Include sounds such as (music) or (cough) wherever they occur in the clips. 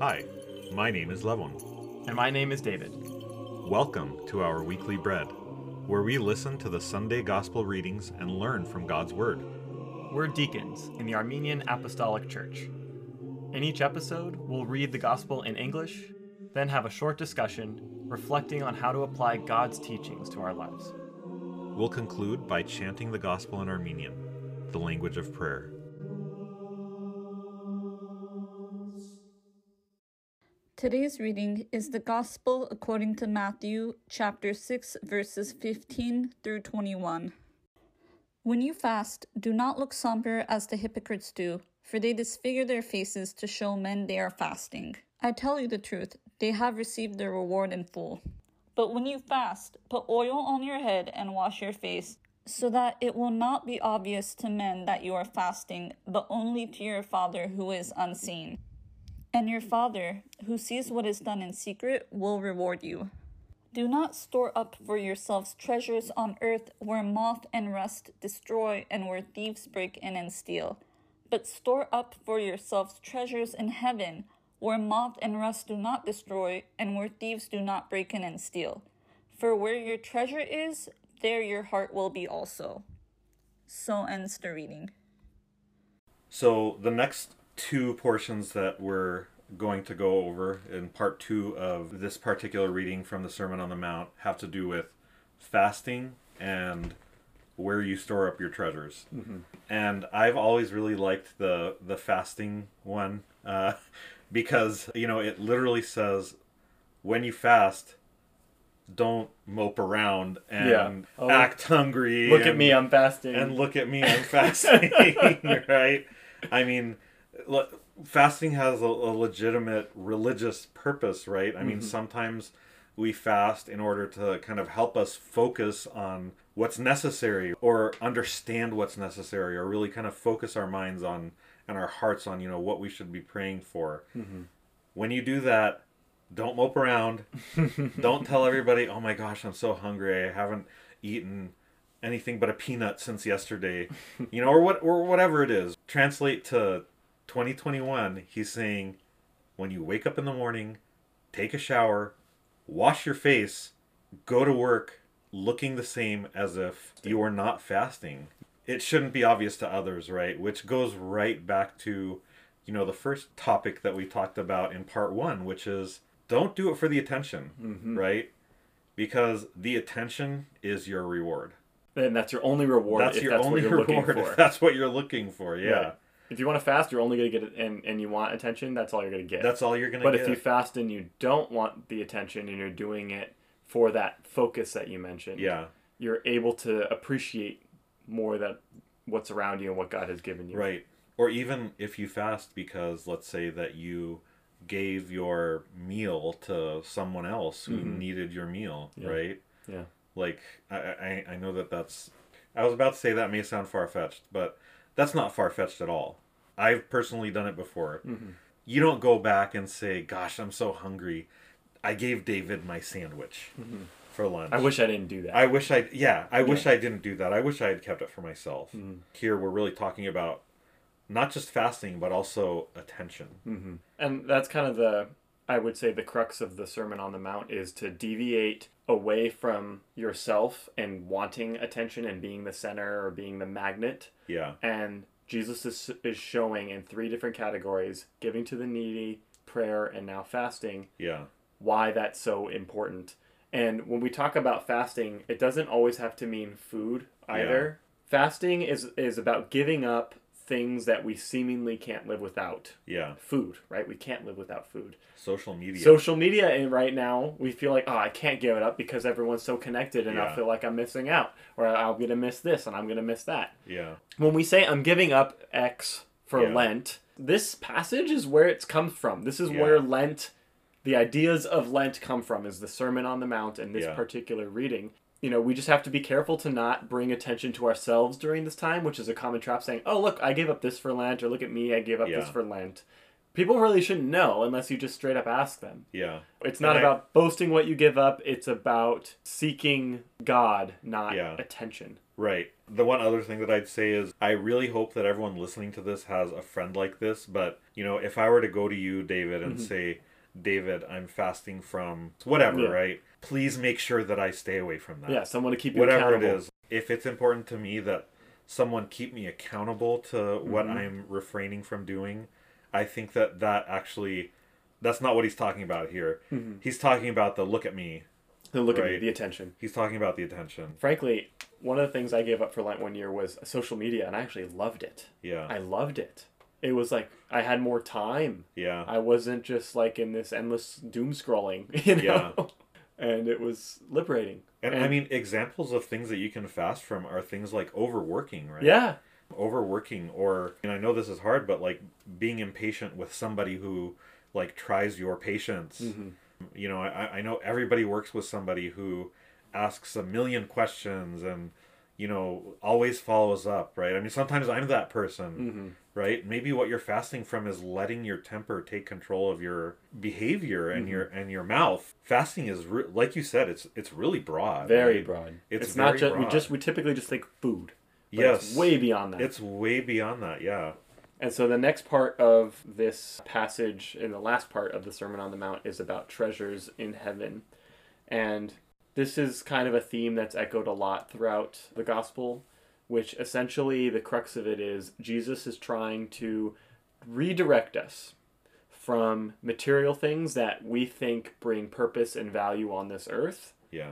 Hi, my name is Levon. And my name is David. Welcome to our weekly bread, where we listen to the Sunday gospel readings and learn from God's Word. We're deacons in the Armenian Apostolic Church. In each episode, we'll read the gospel in English, then have a short discussion reflecting on how to apply God's teachings to our lives. We'll conclude by chanting the gospel in Armenian, the language of prayer. Today's reading is the Gospel according to Matthew chapter 6 verses 15 through 21. When you fast, do not look somber as the hypocrites do, for they disfigure their faces to show men they are fasting. I tell you the truth, they have received their reward in full. But when you fast, put oil on your head and wash your face, so that it will not be obvious to men that you are fasting, but only to your Father who is unseen. And your Father, who sees what is done in secret, will reward you. Do not store up for yourselves treasures on earth where moth and rust destroy and where thieves break in and steal, but store up for yourselves treasures in heaven where moth and rust do not destroy and where thieves do not break in and steal. For where your treasure is, there your heart will be also. So ends the reading. So, the next two portions that we're going to go over in part two of this particular reading from the Sermon on the Mount have to do with fasting and where you store up your treasures. Mm-hmm. And I've always really liked the the fasting one uh, (laughs) because you know it literally says when you fast, don't mope around and Yeah. Oh, act hungry. Look at me, I'm fasting. and look at me, I'm (laughs) fasting, (laughs) right? I mean, fasting has a, a legitimate religious purpose, right? I mean, mm-hmm. sometimes we fast in order to kind of help us focus on what's necessary or understand what's necessary or really kind of focus our minds on and our hearts on, you know, what we should be praying for. Mm-hmm. When you do that, don't mope around. (laughs) don't tell everybody, "Oh my gosh, I'm so hungry. I haven't eaten anything but a peanut since yesterday." (laughs) you know, or what or whatever it is. Translate to 2021, he's saying when you wake up in the morning, take a shower, wash your face, go to work looking the same as if you are not fasting. It shouldn't be obvious to others, right? Which goes right back to, you know, the first topic that we talked about in part one, which is don't do it for the attention, mm-hmm. right? Because the attention is your reward. and that's your only reward that's your that's only (laughs) reward if that's what you're looking for. Yeah. Right. If you want to fast, you're only going to get it, and, and you want attention, that's all you're going to get. That's all you're gonna But get. But if you fast and you don't want the attention and you're doing it for that focus that you mentioned, yeah. you're able to appreciate more that what's around you and what God has given you. Right. Or even if you fast because let's say that you gave your meal to someone else who needed your meal, Mm-hmm. Yeah. right? Yeah. Like I, I I know that that's I was about to say that may sound far fetched, but that's not far fetched at all. I've personally done it before. Mm-hmm. You don't go back and say, "Gosh, I'm so hungry. I gave David my sandwich for lunch." Mm-hmm. I wish I didn't do that. I wish I yeah, I wish I didn't do that. I wish I had kept it for myself. Mm-hmm. Here we're really talking about not just fasting but also attention. Mm-hmm. and that's kind of the i would say the crux of the sermon on the mount is to deviate away from yourself and wanting attention and being the center or being the magnet Yeah. and jesus is, is showing in three different categories giving to the needy prayer and now fasting Yeah. why that's so important and when we talk about fasting it doesn't always have to mean food either fasting is is about giving up things that we seemingly can't live without Yeah. food, right? We can't live without food. Social media. Social media, and right now we feel like, oh, I can't give it up because everyone's so connected, and I Yeah. feel like I'm missing out, or I'm gonna miss this, and I'm gonna miss that. yeah. When we say I'm giving up X for Yeah. Lent, this passage is where it's come from. This is Yeah. where Lent, the ideas of Lent come from, is the Sermon on the Mount and this Yeah. particular reading. You know, we just have to be careful to not bring attention to ourselves during this time, which is a common trap saying, oh, look, I gave up this for Lent, or look at me, I gave up this for Lent. People really shouldn't know unless you just straight up ask them. Yeah. It's not And I- about boasting what you give up, it's about seeking God, not Yeah. attention. Right. The one other thing that I'd say is I really hope that everyone listening to this has a friend like this. But, you know, if I were to go to you, David, and say, David, I'm fasting from whatever, Mm-hmm. Yeah. right? Please make sure that I stay away from that. Yeah, someone to keep you Whatever it is. If it's important to me that someone keep me accountable to what Mm-hmm. I'm refraining from doing, I think that that actually. That's not what he's talking about here. Mm-hmm. He's talking about the look at me. Then look at me, the attention. He's talking about the attention. Frankly, one of the things I gave up for Lent one year was social media, and I actually loved it. Yeah. I loved it. It was like I had more time. yeah. I wasn't just like in this endless doom scrolling, (laughs) you know. Yeah. And it was liberating. And, I mean, examples of things that you can fast from are things like overworking, right? yeah, Overworking, or, and I know this is hard, but like being impatient with somebody who like tries your patience. Mm-hmm. You know, I, I know everybody works with somebody who asks a million questions and, you know, always follows up, right? I mean, sometimes I'm that person, Mm-hmm. right? Maybe what you're fasting from is letting your temper take control of your behavior and your and your mouth. Fasting is re- like you said, it's it's really broad. very right? broad. It's It's, not just we just we typically just think food. but Yes. it's way beyond that. It's way beyond that, yeah. And so the next part of this passage, in the last part of the Sermon on the Mount, is about treasures in heaven. And this is kind of a theme that's echoed a lot throughout the gospel, which essentially the crux of it is Jesus is trying to redirect us from material things that we think bring purpose and value on this earth. Yeah.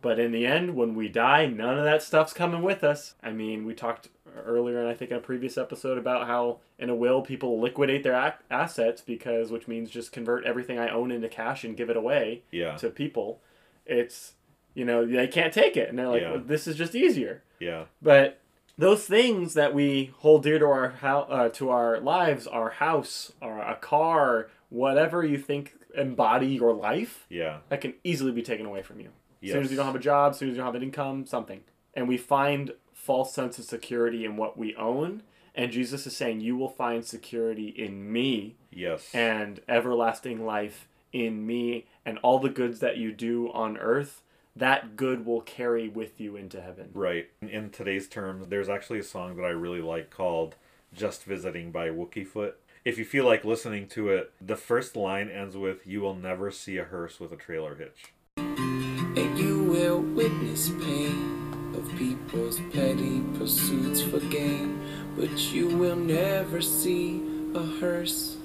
But in the end, when we die, none of that stuff's coming with us. I mean, we talked earlier, and I think in a previous episode, about how in a will people liquidate their assets because, which means just convert everything I own into cash and give it away Yeah. to people. It's, you know, they can't take it. And they're like, Yeah. well, this is just easier. Yeah. But those things that we hold dear to our uh, to our lives, our house, or a car, whatever you think embody your life, Yeah. that can easily be taken away from you. As soon as you don't have a job, as soon as you don't have an income, something. And we find false sense of security in what we own. And Jesus is saying, You will find security in me Yes. and everlasting life in me, and all the goods that you do on earth, that good will carry with you into heaven. Right. In- In today's terms, there's actually a song that I really like called Just Visiting by Wookiefoot. If you feel like listening to it, the first line ends with You will never see a hearse with a trailer hitch. And you will witness pain of people's petty pursuits for gain. But you will never see a hearse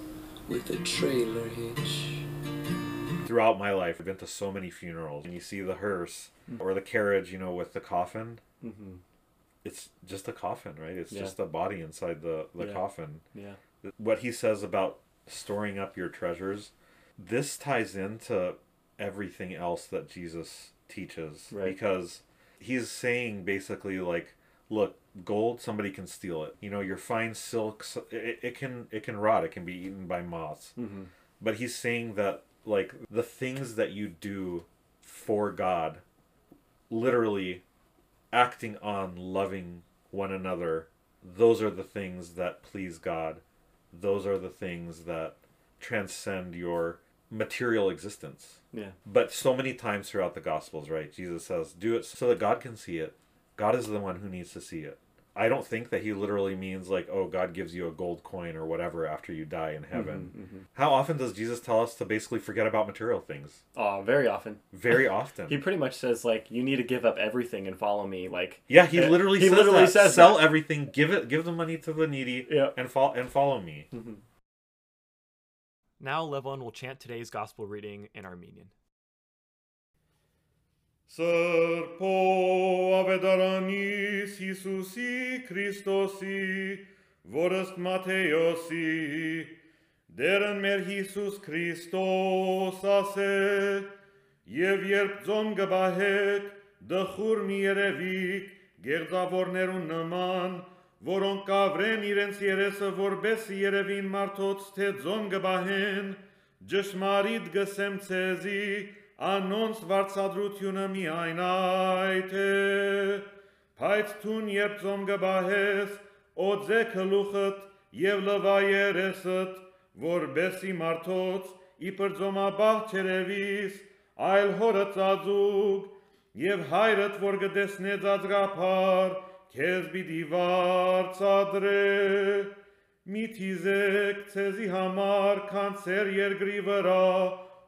with a trailer hitch. Throughout my life, I've been to so many funerals, and you see the hearse or the carriage, you know, with the coffin. Mm-hmm. It's just a coffin, right? It's Yeah. just a body inside the, the Yeah. coffin. Yeah. what he says about storing up your treasures this ties into everything else that jesus teaches Right. because he's saying basically like look gold somebody can steal it you know your fine silks it, it can it can rot it can be eaten by moths Mm-hmm. but he's saying that like the things that you do for god literally acting on loving one another those are the things that please god. Those are the things that transcend your material existence. Yeah. but so many times throughout the gospels right jesus says do it so that god can see it. God is the one who needs to see it i don't think that he literally means like oh god gives you a gold coin or whatever after you die in heaven Mm-hmm. how often does jesus tell us to basically forget about material things Oh, very often. very (laughs) often He pretty much says like, "You need to give up everything and follow me." Like, yeah he Uh, literally he says literally that. says sell that. everything give it give the money to the needy Yeah. and follow and follow me Now Levon will chant today's gospel reading in Armenian. Սրբո ավետարանիս Հիսուսի Քրիստոսի, որըստ Մաթեոսի, դերն մեր Հիսուս Քրիստոս ասե, եւ երբ ձոմ գբահեք, դխուր մի երևիկ, գեղձավորներուն նման, որոնք կավրեն իրենց երեսը, որբեսի երևին մարդոց, թե ձոմ գբահեն, ճշմարիտ գսեմ ցեզի, անոնց վարցադրությունը միայն այդ է, բայց թուն եպ ծոմ գբահես, ոձեք հլուխըտ և լվա երեսըտ, որբեսի մարդոց իպր ծոմաբաղ չերևիս, այլ հորը ծածուկ, և հայրըտ, որ գտեսնե ծածգապար, կեզ բիդի վարցադրե, մի թիզեք ծեզի համար կանցեր երգրի վրա,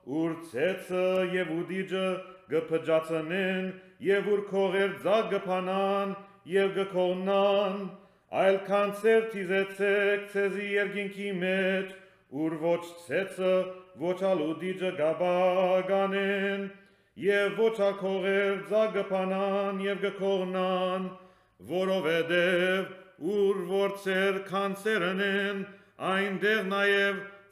ուր ցեցը եւ ուդիջը գփջացնեն եւ ուր քողեր ձագ գփանան եւ գքողնան, այլ կանցեր թիզեցեք ցեզի երկինքի մեջ, ուր ոչ ցեցը, ոչ ալուդիջը գաբագանեն, եւ ոչ ակողեր ձագ գփանան եւ գքողնան, որովհետև ուր որ ծեր կանցերն են, այնտեղ նաև